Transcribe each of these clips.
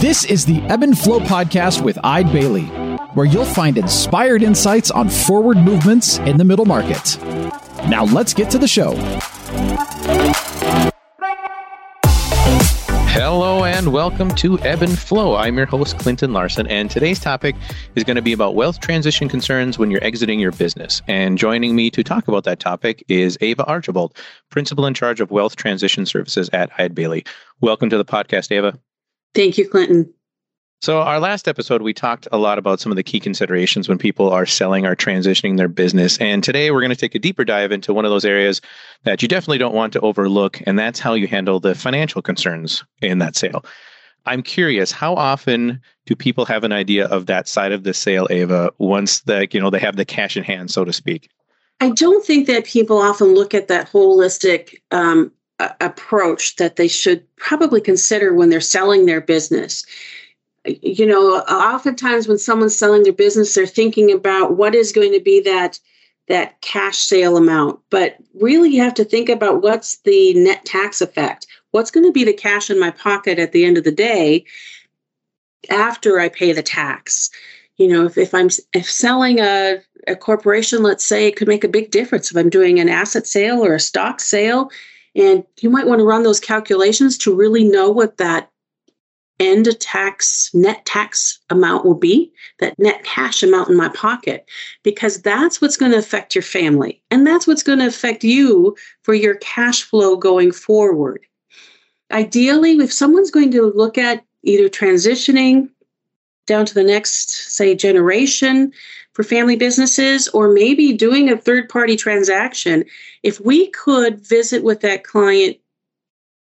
This is the Ebb and Flow podcast with Eide Bailly, where you'll find inspired insights on forward movements in the middle market. Now let's get to the show. Hello and welcome to Ebb and Flow. I'm your host, Clinton Larson, and today's topic is going to be about wealth transition concerns when you're exiting your business. And joining me to talk about that topic is Ava Archibald, Principal in charge of Wealth Transition Services at Eide Bailly. Welcome to the podcast, Ava. Thank you, Clinton. So, our last episode, we talked a lot about some of the key considerations when people are selling or transitioning their business. And today, we're going to take a deeper dive into one of those areas that you definitely don't want to overlook, and that's how you handle the financial concerns in that sale. I'm curious, how often do people have an idea of that side of the sale, Ava, once the, you know, they have the cash in hand, so to speak? I don't think that people often look at that holistic um, approach that they should probably consider when they're selling their business. You know oftentimes when someone's selling their business they're thinking about what is going to be that that cash sale amount. But really you have to think about what's the net tax effect. What's going to be the cash in my pocket at the end of the day after i pay the tax? You know if, if i'm if selling a, a corporation let's say it could make a big difference. If i'm doing an asset sale or a stock sale and you might want to run those calculations to really know what that end tax net tax amount will be that net cash amount in my pocket because that's what's going to affect your family and that's what's going to affect you for your cash flow going forward. Ideally if someone's going to look at either transitioning down to the next say generation for family businesses or maybe doing a third party transaction if we could visit with that client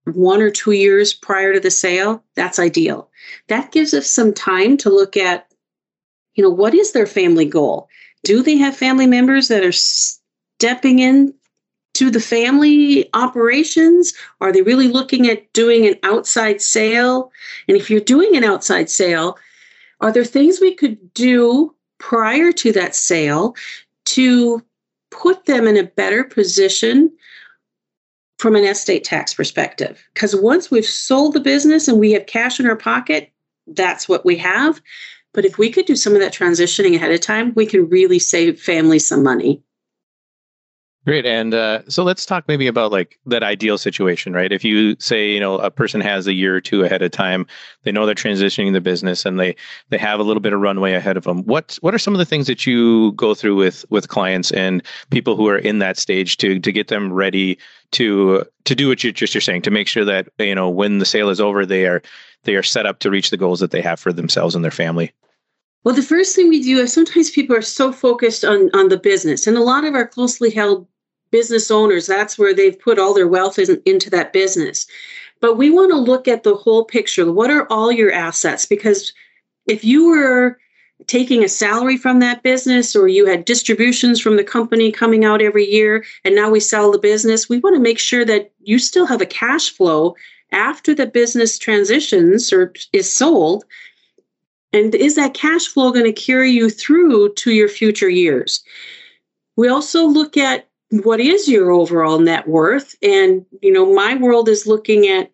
one or two years prior to the sale, that's ideal. That gives us some time to look at, you know, what is their family goal? Do they have family members that are stepping in to the family operations? Are they really looking at doing an outside sale? And if you're doing an outside sale, are there things we could do prior to that sale to put them in a better position from an estate tax perspective. Because once we've sold the business and we have cash in our pocket, that's what we have. But if we could do some of that transitioning ahead of time, we can really save families some money. Great. And uh, so let's talk maybe about like that ideal situation, right? If you say, you know, a person has a year or two ahead of time, they know they're transitioning the business and they they have a little bit of runway ahead of them. What what are some of the things that you go through with with clients and people who are in that stage to to get them ready to to do what you just you're saying to make sure that you know when the sale is over they are they are set up to reach the goals that they have for themselves and their family? Well, the first thing we do is sometimes people are so focused on on the business, and a lot of our closely held business owners, that's where they've put all their wealth in, into that business. But we want to look at the whole picture. What are all your assets? Because if you were taking a salary from that business or you had distributions from the company coming out every year and now we sell the business, we want to make sure that you still have a cash flow after the business transitions or is sold. And is that cash flow going to carry you through to your future years? We also look at what is your overall net worth? And, you know, my world is looking at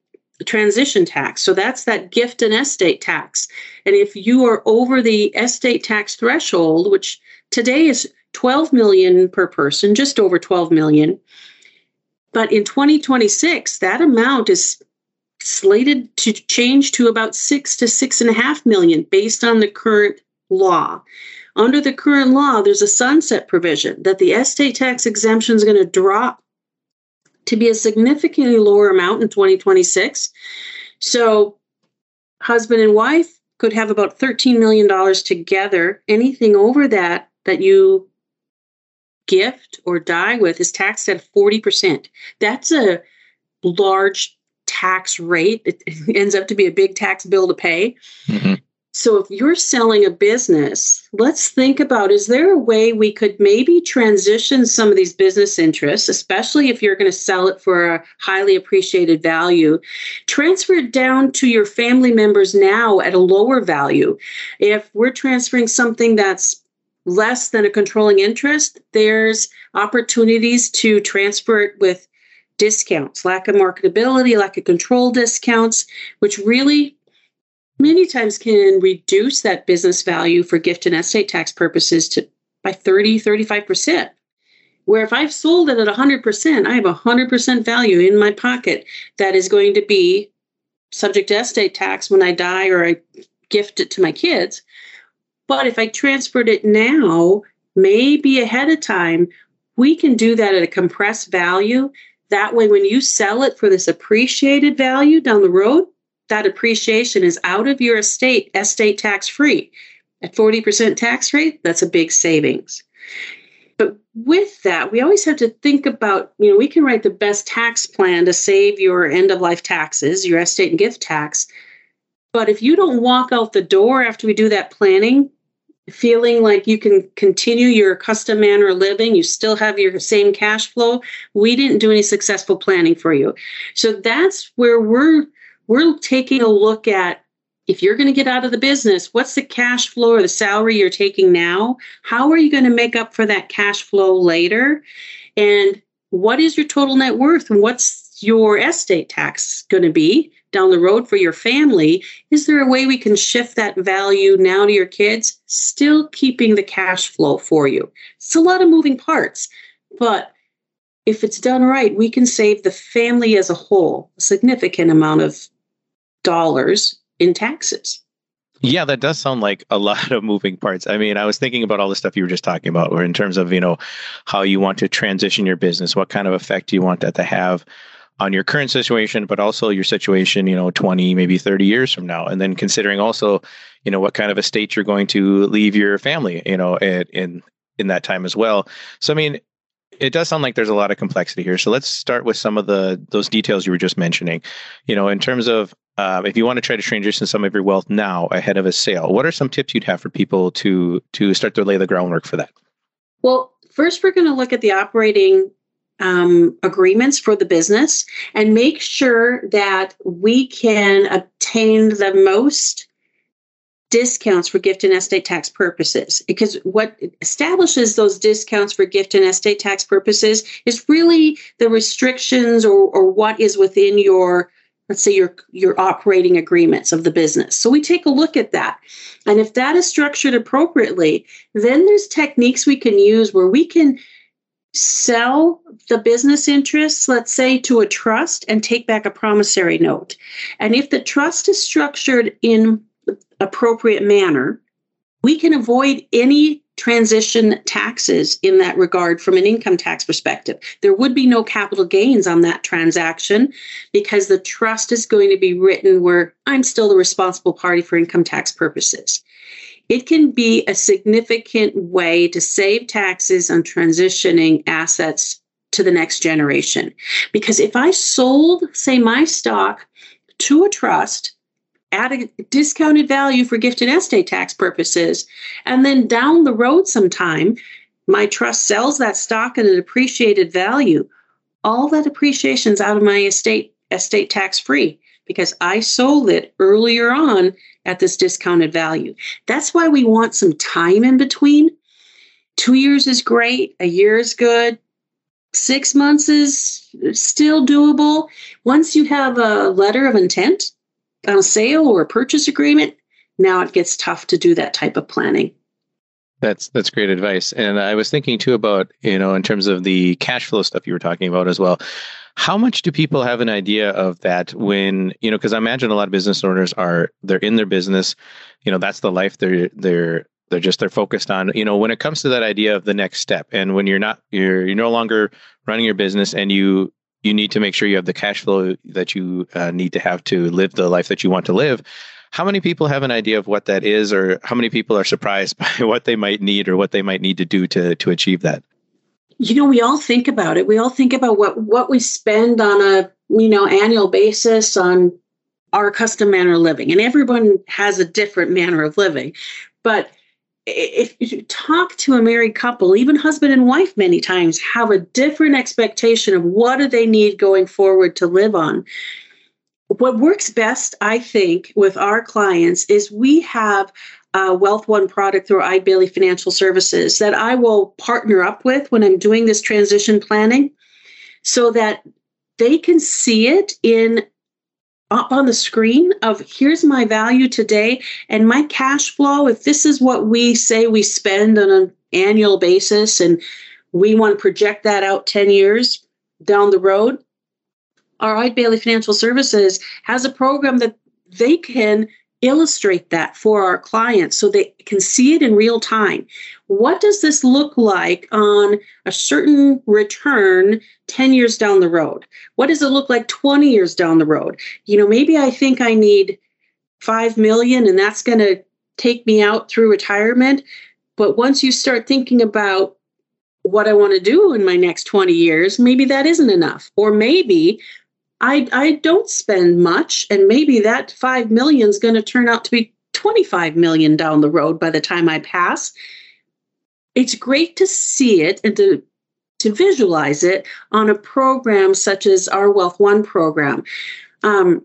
transition tax. So that's that gift and estate tax. And if you are over the estate tax threshold, which today is 12 million per person, just over 12 million, but in 2026, that amount is slated to change to about six to six and a half million based on the current law. Under the current law, there's a sunset provision that the estate tax exemption is going to drop to be a significantly lower amount in 2026. So, husband and wife could have about $13 million together. Anything over that that you gift or die with is taxed at 40%. That's a large tax rate. It ends up to be a big tax bill to pay. Mm-hmm. So, if you're selling a business, let's think about is there a way we could maybe transition some of these business interests, especially if you're going to sell it for a highly appreciated value, transfer it down to your family members now at a lower value? If we're transferring something that's less than a controlling interest, there's opportunities to transfer it with discounts, lack of marketability, lack of control discounts, which really many times can reduce that business value for gift and estate tax purposes to by 30, 35%. Where if I've sold it at 100%, I have 100% value in my pocket that is going to be subject to estate tax when I die or I gift it to my kids. But if I transferred it now, maybe ahead of time, we can do that at a compressed value. That way, when you sell it for this appreciated value down the road, that appreciation is out of your estate, estate tax free. At 40% tax rate, that's a big savings. But with that, we always have to think about, you know, we can write the best tax plan to save your end of life taxes, your estate and gift tax. But if you don't walk out the door after we do that planning, feeling like you can continue your custom manner of living, you still have your same cash flow, we didn't do any successful planning for you. So that's where we're we're taking a look at if you're going to get out of the business, what's the cash flow or the salary you're taking now? How are you going to make up for that cash flow later? And what is your total net worth? And what's your estate tax going to be down the road for your family? Is there a way we can shift that value now to your kids, still keeping the cash flow for you? It's a lot of moving parts, but if it's done right, we can save the family as a whole a significant amount of dollars in taxes. Yeah, that does sound like a lot of moving parts. I mean, I was thinking about all the stuff you were just talking about, or in terms of, you know, how you want to transition your business, what kind of effect you want that to have on your current situation, but also your situation, you know, 20, maybe 30 years from now. And then considering also, you know, what kind of a state you're going to leave your family, you know, in in that time as well. So I mean, it does sound like there's a lot of complexity here. So let's start with some of the those details you were just mentioning. You know, in terms of uh, if you want to try to transition some of your wealth now ahead of a sale, what are some tips you'd have for people to to start to lay the groundwork for that? Well, first we're going to look at the operating um, agreements for the business and make sure that we can obtain the most discounts for gift and estate tax purposes because what establishes those discounts for gift and estate tax purposes is really the restrictions or, or what is within your let's say your your operating agreements of the business so we take a look at that and if that is structured appropriately then there's techniques we can use where we can sell the business interests, let's say, to a trust and take back a promissory note. And if the trust is structured in appropriate manner, we can avoid any transition taxes in that regard from an income tax perspective. There would be no capital gains on that transaction because the trust is going to be written where I'm still the responsible party for income tax purposes. It can be a significant way to save taxes on transitioning assets to the next generation. Because if I sold, say, my stock to a trust at a discounted value for gift and estate tax purposes. And then down the road sometime, my trust sells that stock at an appreciated value. All that appreciation is out of my estate estate tax free because I sold it earlier on at this discounted value. That's why we want some time in between. Two years is great, a year is good, six months is still doable. Once you have a letter of intent, on a sale or a purchase agreement, now it gets tough to do that type of planning. That's that's great advice. And I was thinking too about, you know, in terms of the cash flow stuff you were talking about as well. How much do people have an idea of that when, you know, because I imagine a lot of business owners are they're in their business, you know, that's the life they're they're they're just they're focused on, you know, when it comes to that idea of the next step and when you're not you're you're no longer running your business and you you need to make sure you have the cash flow that you uh, need to have to live the life that you want to live. How many people have an idea of what that is, or how many people are surprised by what they might need or what they might need to do to to achieve that? You know, we all think about it. We all think about what what we spend on a you know annual basis on our custom manner of living, and everyone has a different manner of living. But if you talk to a married couple, even husband and wife, many times have a different expectation of what do they need going forward to live on. What works best, I think, with our clients is we have a Wealth One product through Eide Bailly Financial Services that I will partner up with when I'm doing this transition planning so that they can see it in up on the screen of here's my value today and my cash flow. If this is what we say we spend on an annual basis and we want to project that out 10 years down the road our Eide Bailly Financial Services has a program that they can illustrate that for our clients so they can see it in real time. What does this look like on a certain return 10 years down the road? What does it look like 20 years down the road? You know, maybe I think I need 5 million and that's going to take me out through retirement. But once you start thinking about what I want to do in my next 20 years, maybe that isn't enough. Or maybe I I don't spend much, and maybe that five million is going to turn out to be 25 million down the road by the time I pass. It's great to see it and to to visualize it on a program such as our Wealth One program. Um,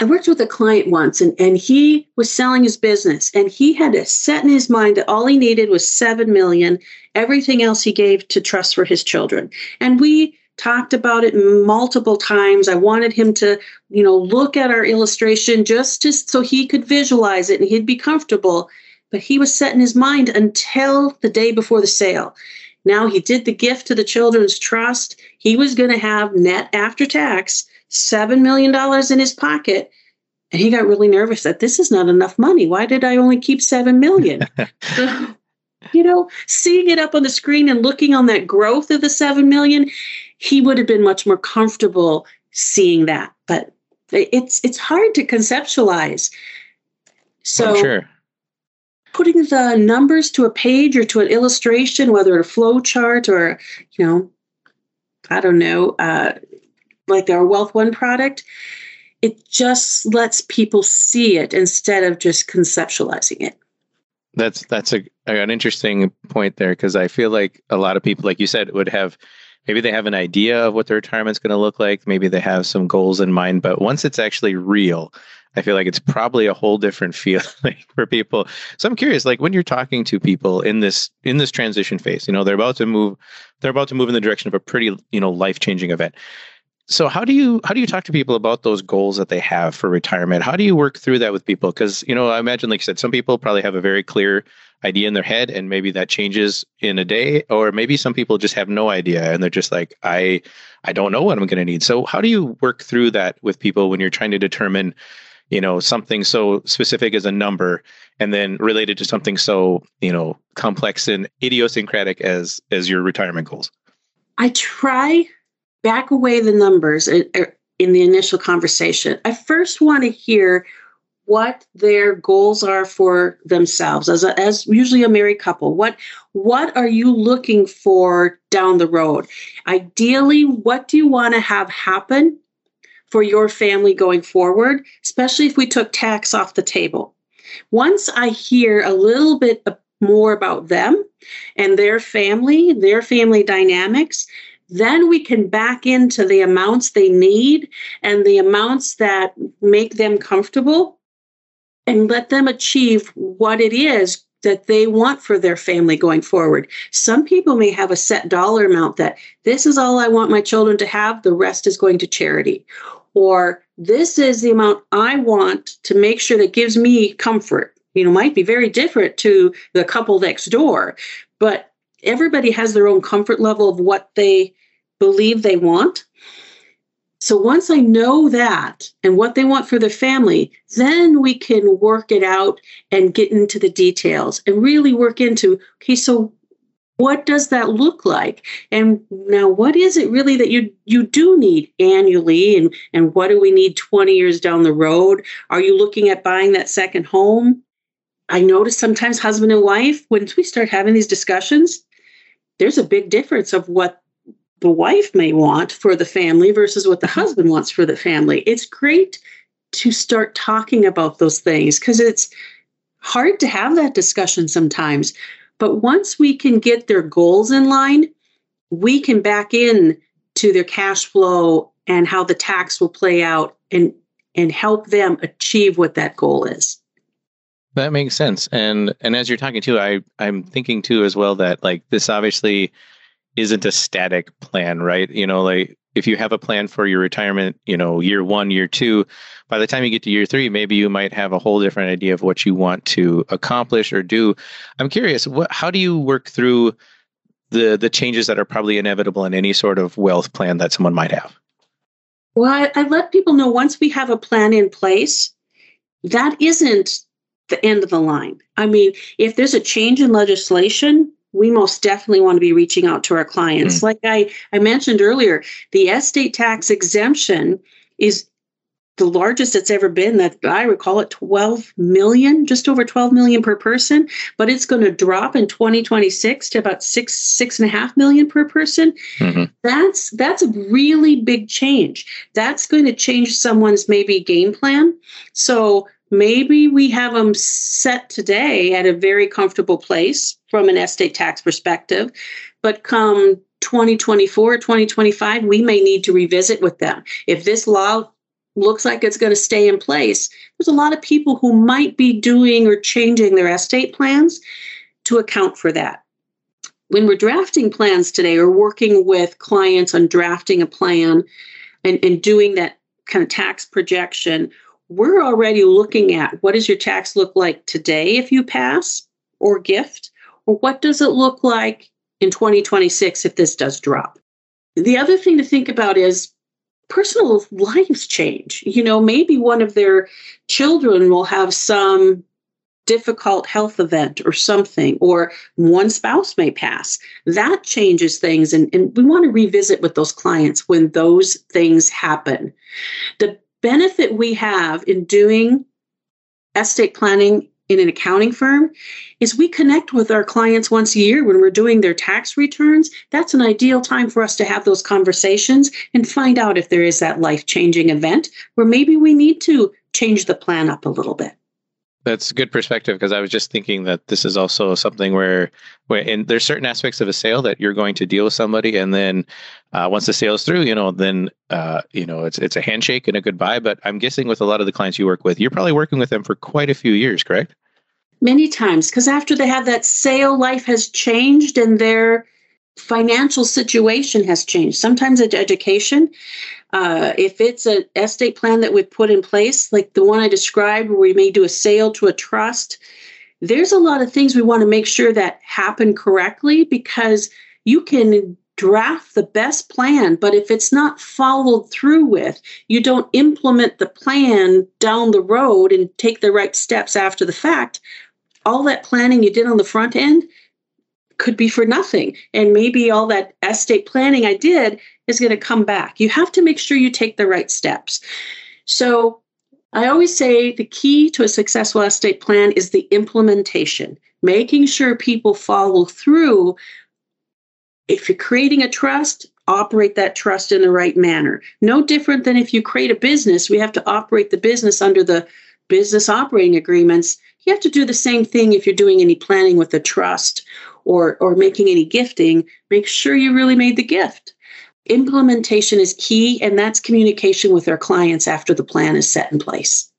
I worked with a client once and, and he was selling his business and he had to set in his mind that all he needed was seven million. Everything else he gave to trust for his children. And we talked about it multiple times. I wanted him to, you know, look at our illustration just to, so he could visualize it and he'd be comfortable. But he was set in his mind until the day before the sale. Now he did the gift to the Children's Trust. He was going to have net after tax $7 million in his pocket. And he got really nervous that this is not enough money. Why did I only keep 7 million? you know, seeing it up on the screen and looking on that growth of the 7 million, he would have been much more comfortable seeing that. But it's it's hard to conceptualize. So sure. putting the numbers to a page or to an illustration, whether a flow chart or you know, I don't know, uh, like our Wealth One product, it just lets people see it instead of just conceptualizing it. That's that's a an interesting point there because I feel like a lot of people, like you said, would have maybe they have an idea of what their retirement's going to look like. Maybe they have some goals in mind, but once it's actually real, I feel like it's probably a whole different feeling for people. So I'm curious, like when you're talking to people in this in this transition phase, you know, they're about to move, they're about to move in the direction of a pretty, you know, life changing event. So how do you how do you talk to people about those goals that they have for retirement? How do you work through that with people? Because you know, I imagine, like you said, some people probably have a very clear idea in their head and maybe that changes in a day or maybe some people just have no idea and they're just like i i don't know what i'm going to need so how do you work through that with people when you're trying to determine you know something so specific as a number and then related to something so you know complex and idiosyncratic as as your retirement goals i try back away the numbers uh, in the initial conversation. I first want to hear what their goals are for themselves as a, as usually a married couple. What what are you looking for down the road? Ideally what do you want to have happen for your family going forward especially if we took tax off the table? Once i hear a little bit more about them and their family their family dynamics then we can back into the amounts they need and the amounts that make them comfortable and let them achieve what it is that they want for their family going forward. Some people may have a set dollar amount that this is all I want my children to have, the rest is going to charity. Or this is the amount I want to make sure that gives me comfort. You know, might be very different to the couple next door, but everybody has their own comfort level of what they believe they want. So once I know that and what they want for their family, then we can work it out and get into the details and really work into okay, so what does that look like? And now what is it really that you you do need annually and and what do we need 20 years down the road? Are you looking at buying that second home? I notice sometimes husband and wife once we start having these discussions, there's a big difference of what the wife may want for the family versus what the mm-hmm. husband wants for the family. It's great to start talking about those things because it's hard to have that discussion sometimes. But once we can get their goals in line, we can back in to their cash flow and how the tax will play out and and help them achieve what that goal is. That makes sense. And and as you're talking too, I I'm thinking too as well that like this obviously isn't a static plan, right? You know, like if you have a plan for your retirement, you know, year one, year two, by the time you get to year three, maybe you might have a whole different idea of what you want to accomplish or do. I'm curious, what, how do you work through the the changes that are probably inevitable in any sort of wealth plan that someone might have? Well, I, I let people know once we have a plan in place, that isn't the end of the line. I mean, if there's a change in legislation, we most definitely want to be reaching out to our clients. Mm. Like I, I mentioned earlier, the estate tax exemption is the largest it's ever been that I recall it 12 million, just over 12 million per person, but it's going to drop in 2026 to about six, six and a half million per person. Mm-hmm. That's that's a really big change. That's going to change someone's maybe game plan. So maybe we have them set today at a very comfortable place from an estate tax perspective, but come 2024, 2025, we may need to revisit with them. If this law looks like it's going to stay in place, there's a lot of people who might be doing or changing their estate plans to account for that. When we're drafting plans today or working with clients on drafting a plan and, and doing that kind of tax projection, we're already looking at what does your tax look like today if you pass or gift, or what does it look like in 2026 if this does drop. The other thing to think about is personal lives change. You know, maybe one of their children will have some difficult health event or something, or one spouse may pass. That changes things. And, and we want to revisit with those clients when those things happen. The benefit we have in doing estate planning in an accounting firm is we connect with our clients once a year when we're doing their tax returns. That's an ideal time for us to have those conversations and find out if there is that life changing event where maybe we need to change the plan up a little bit. That's a good perspective because I was just thinking that this is also something where, where and there's certain aspects of a sale that you're going to deal with somebody, and then uh, once the sale is through, you know, then uh, you know it's it's a handshake and a goodbye. But I'm guessing with a lot of the clients you work with, you're probably working with them for quite a few years, correct? Many times, because after they have that sale, life has changed and their financial situation has changed. Sometimes it's education. Uh, if it's an estate plan that we've put in place, like the one I described, where we may do a sale to a trust, there's a lot of things we want to make sure that happen correctly because you can draft the best plan, but if it's not followed through with, you don't implement the plan down the road and take the right steps after the fact, all that planning you did on the front end could be for nothing. And maybe all that estate planning I did is going to come back. You have to make sure you take the right steps. So I always say the key to a successful estate plan is the implementation, making sure people follow through. If you're creating a trust, operate that trust in the right manner. No different than if you create a business, we have to operate the business under the business operating agreements. You have to do the same thing if you're doing any planning with a trust or, or making any gifting. Make sure you really made the gift implementation is key, and that's communication with our clients after the plan is set in place.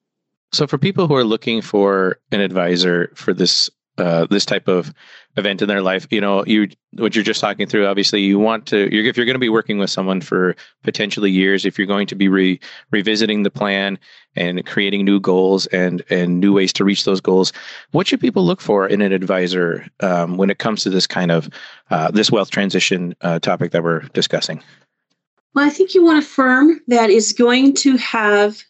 So, for people who are looking for an advisor for this uh, this type of event in their life, you know, you what you're just talking through. Obviously, you want to. You're, if you're going to be working with someone for potentially years, if you're going to be re, revisiting the plan and creating new goals and and new ways to reach those goals, what should people look for in an advisor um, when it comes to this kind of uh, this wealth transition uh, topic that we're discussing? Well, I think you want a firm that is going to have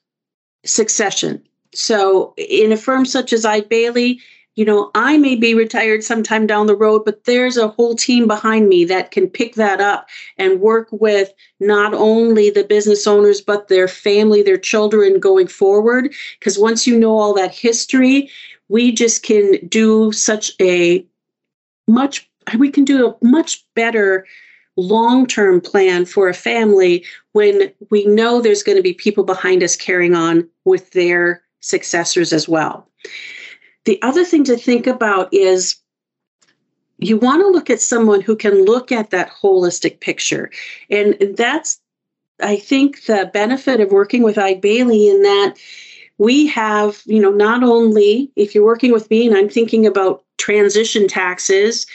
succession. So, in a firm such as Eide Bailly, you know, I may be retired sometime down the road, but there's a whole team behind me that can pick that up and work with not only the business owners, but their family, their children going forward. Because once you know all that history, we just can do such a much, we can do a much better long term plan for a family when we know there's going to be people behind us carrying on with their successors as well. The other thing to think about is you want to look at someone who can look at that holistic picture. And that's, I think, the benefit of working with Eide Bailly in that we have, you know, not only if you're working with me and I'm thinking about transition taxes,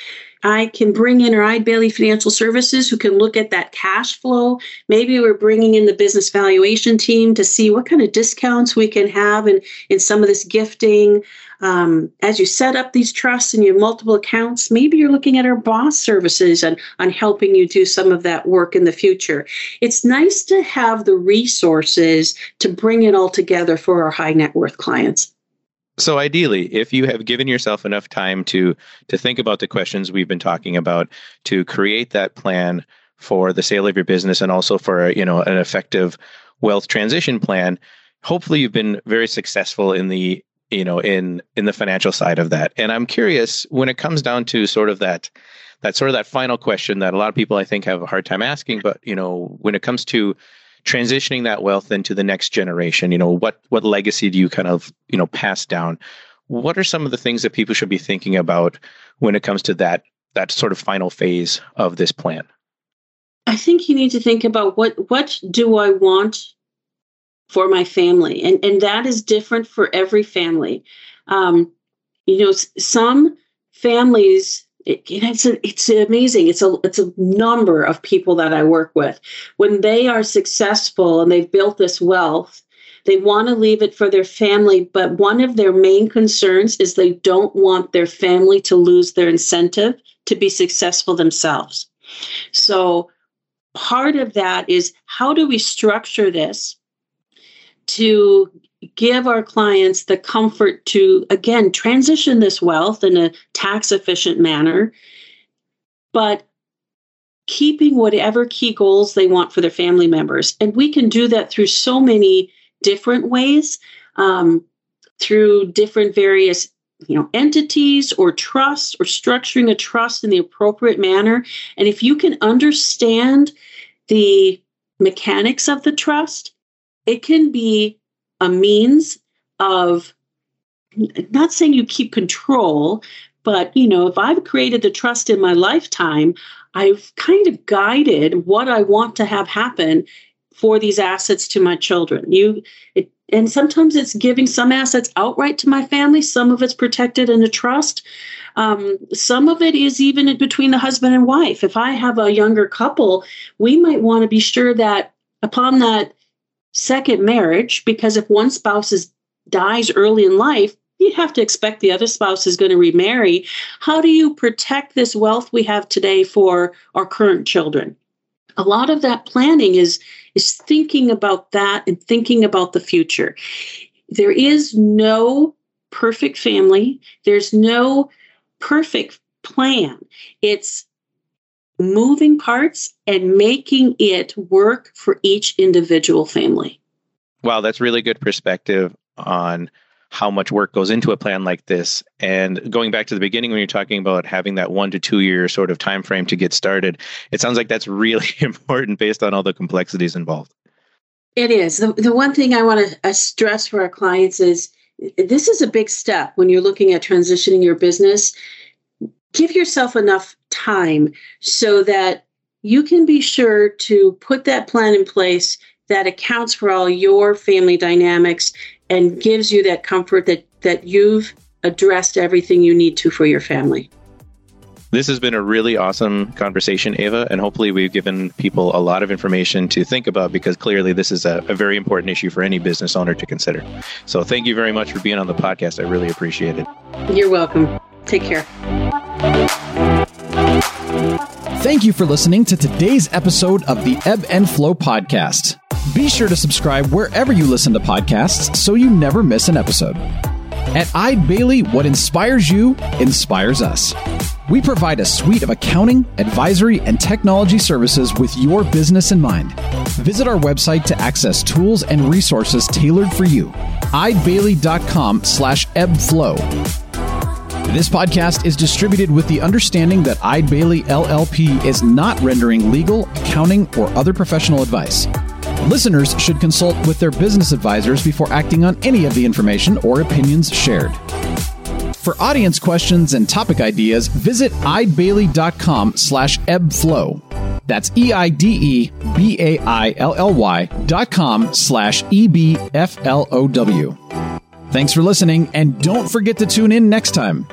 I can bring in our Eide Bailly Financial Services who can look at that cash flow. Maybe we're bringing in the business valuation team to see what kind of discounts we can have in, in some of this gifting. Um, as you set up these trusts and you have multiple accounts, maybe you're looking at our boss services and on helping you do some of that work in the future. It's nice to have the resources to bring it all together for our high net worth clients. So ideally, if you have given yourself enough time to to think about the questions we've been talking about, to create that plan for the sale of your business and also for you know an effective wealth transition plan, hopefully you've been very successful in the you know in in the financial side of that. And I'm curious when it comes down to sort of that that sort of that final question that a lot of people I think have a hard time asking, but you know when it comes to transitioning that wealth into the next generation you know what what legacy do you kind of you know pass down what are some of the things that people should be thinking about when it comes to that that sort of final phase of this plan i think you need to think about what what do i want for my family and and that is different for every family um you know some families it, it's a, it's amazing. It's a it's a number of people that I work with. When they are successful and they've built this wealth, they want to leave it for their family, but one of their main concerns is they don't want their family to lose their incentive to be successful themselves. So part of that is how do we structure this to give our clients the comfort to, again, transition this wealth in a tax efficient manner, but keeping whatever key goals they want for their family members. And we can do that through so many different ways, um, through different various you know entities or trusts or structuring a trust in the appropriate manner and if you can understand the mechanics of the trust it can be a means of not saying you keep control, but you know, if I've created the trust in my lifetime, I've kind of guided what I want to have happen for these assets to my children. You it, and sometimes it's giving some assets outright to my family. Some of it's protected in a trust. Um, some of it is even between the husband and wife. If I have a younger couple, we might want to be sure that upon that second marriage because if one spouse is, dies early in life, you have to expect the other spouse is going to remarry. How do you protect this wealth we have today for our current children? A lot of that planning is is thinking about that and thinking about the future. There is no perfect family. There's no perfect plan. It's moving parts and making it work for each individual family. Wow, that's really good perspective on how much work goes into a plan like this. And going back to the beginning when you're talking about having that one to two year sort of time frame to get started, it sounds like that's really important based on all the complexities involved. It is. The, the one thing I want to uh, stress for our clients is this is a big step when you're looking at transitioning your business give yourself enough time so that you can be sure to put that plan in place that accounts for all your family dynamics and gives you that comfort that that you've addressed everything you need to for your family. This has been a really awesome conversation, Ava, and hopefully we've given people a lot of information to think about because clearly this is a, a, very important issue for any business owner to consider. So thank you very much for being on the podcast. I really appreciate it. You're welcome. Take care. Thank you for listening to today's episode of the Ebb and Flow podcast. Be sure to subscribe wherever you listen to podcasts so you never miss an episode. At Eide Bailly, what inspires you inspires us. We provide a suite of accounting, advisory, and technology services with your business in mind. Visit our website to access tools and resources tailored for you. eidebailly.com slash ebbflow. This podcast is distributed with the understanding that Eide Bailly LLP is not rendering legal, accounting, or other professional advice. Listeners should consult with their business advisors before acting on any of the information or opinions shared. For audience questions and topic ideas, visit eidebailly.com slash ebbflow. That's E-I-D-E-B-A-I-L-L-Y dot com slash E-B-F-L-O-W. Thanks for listening, and don't forget to tune in next time.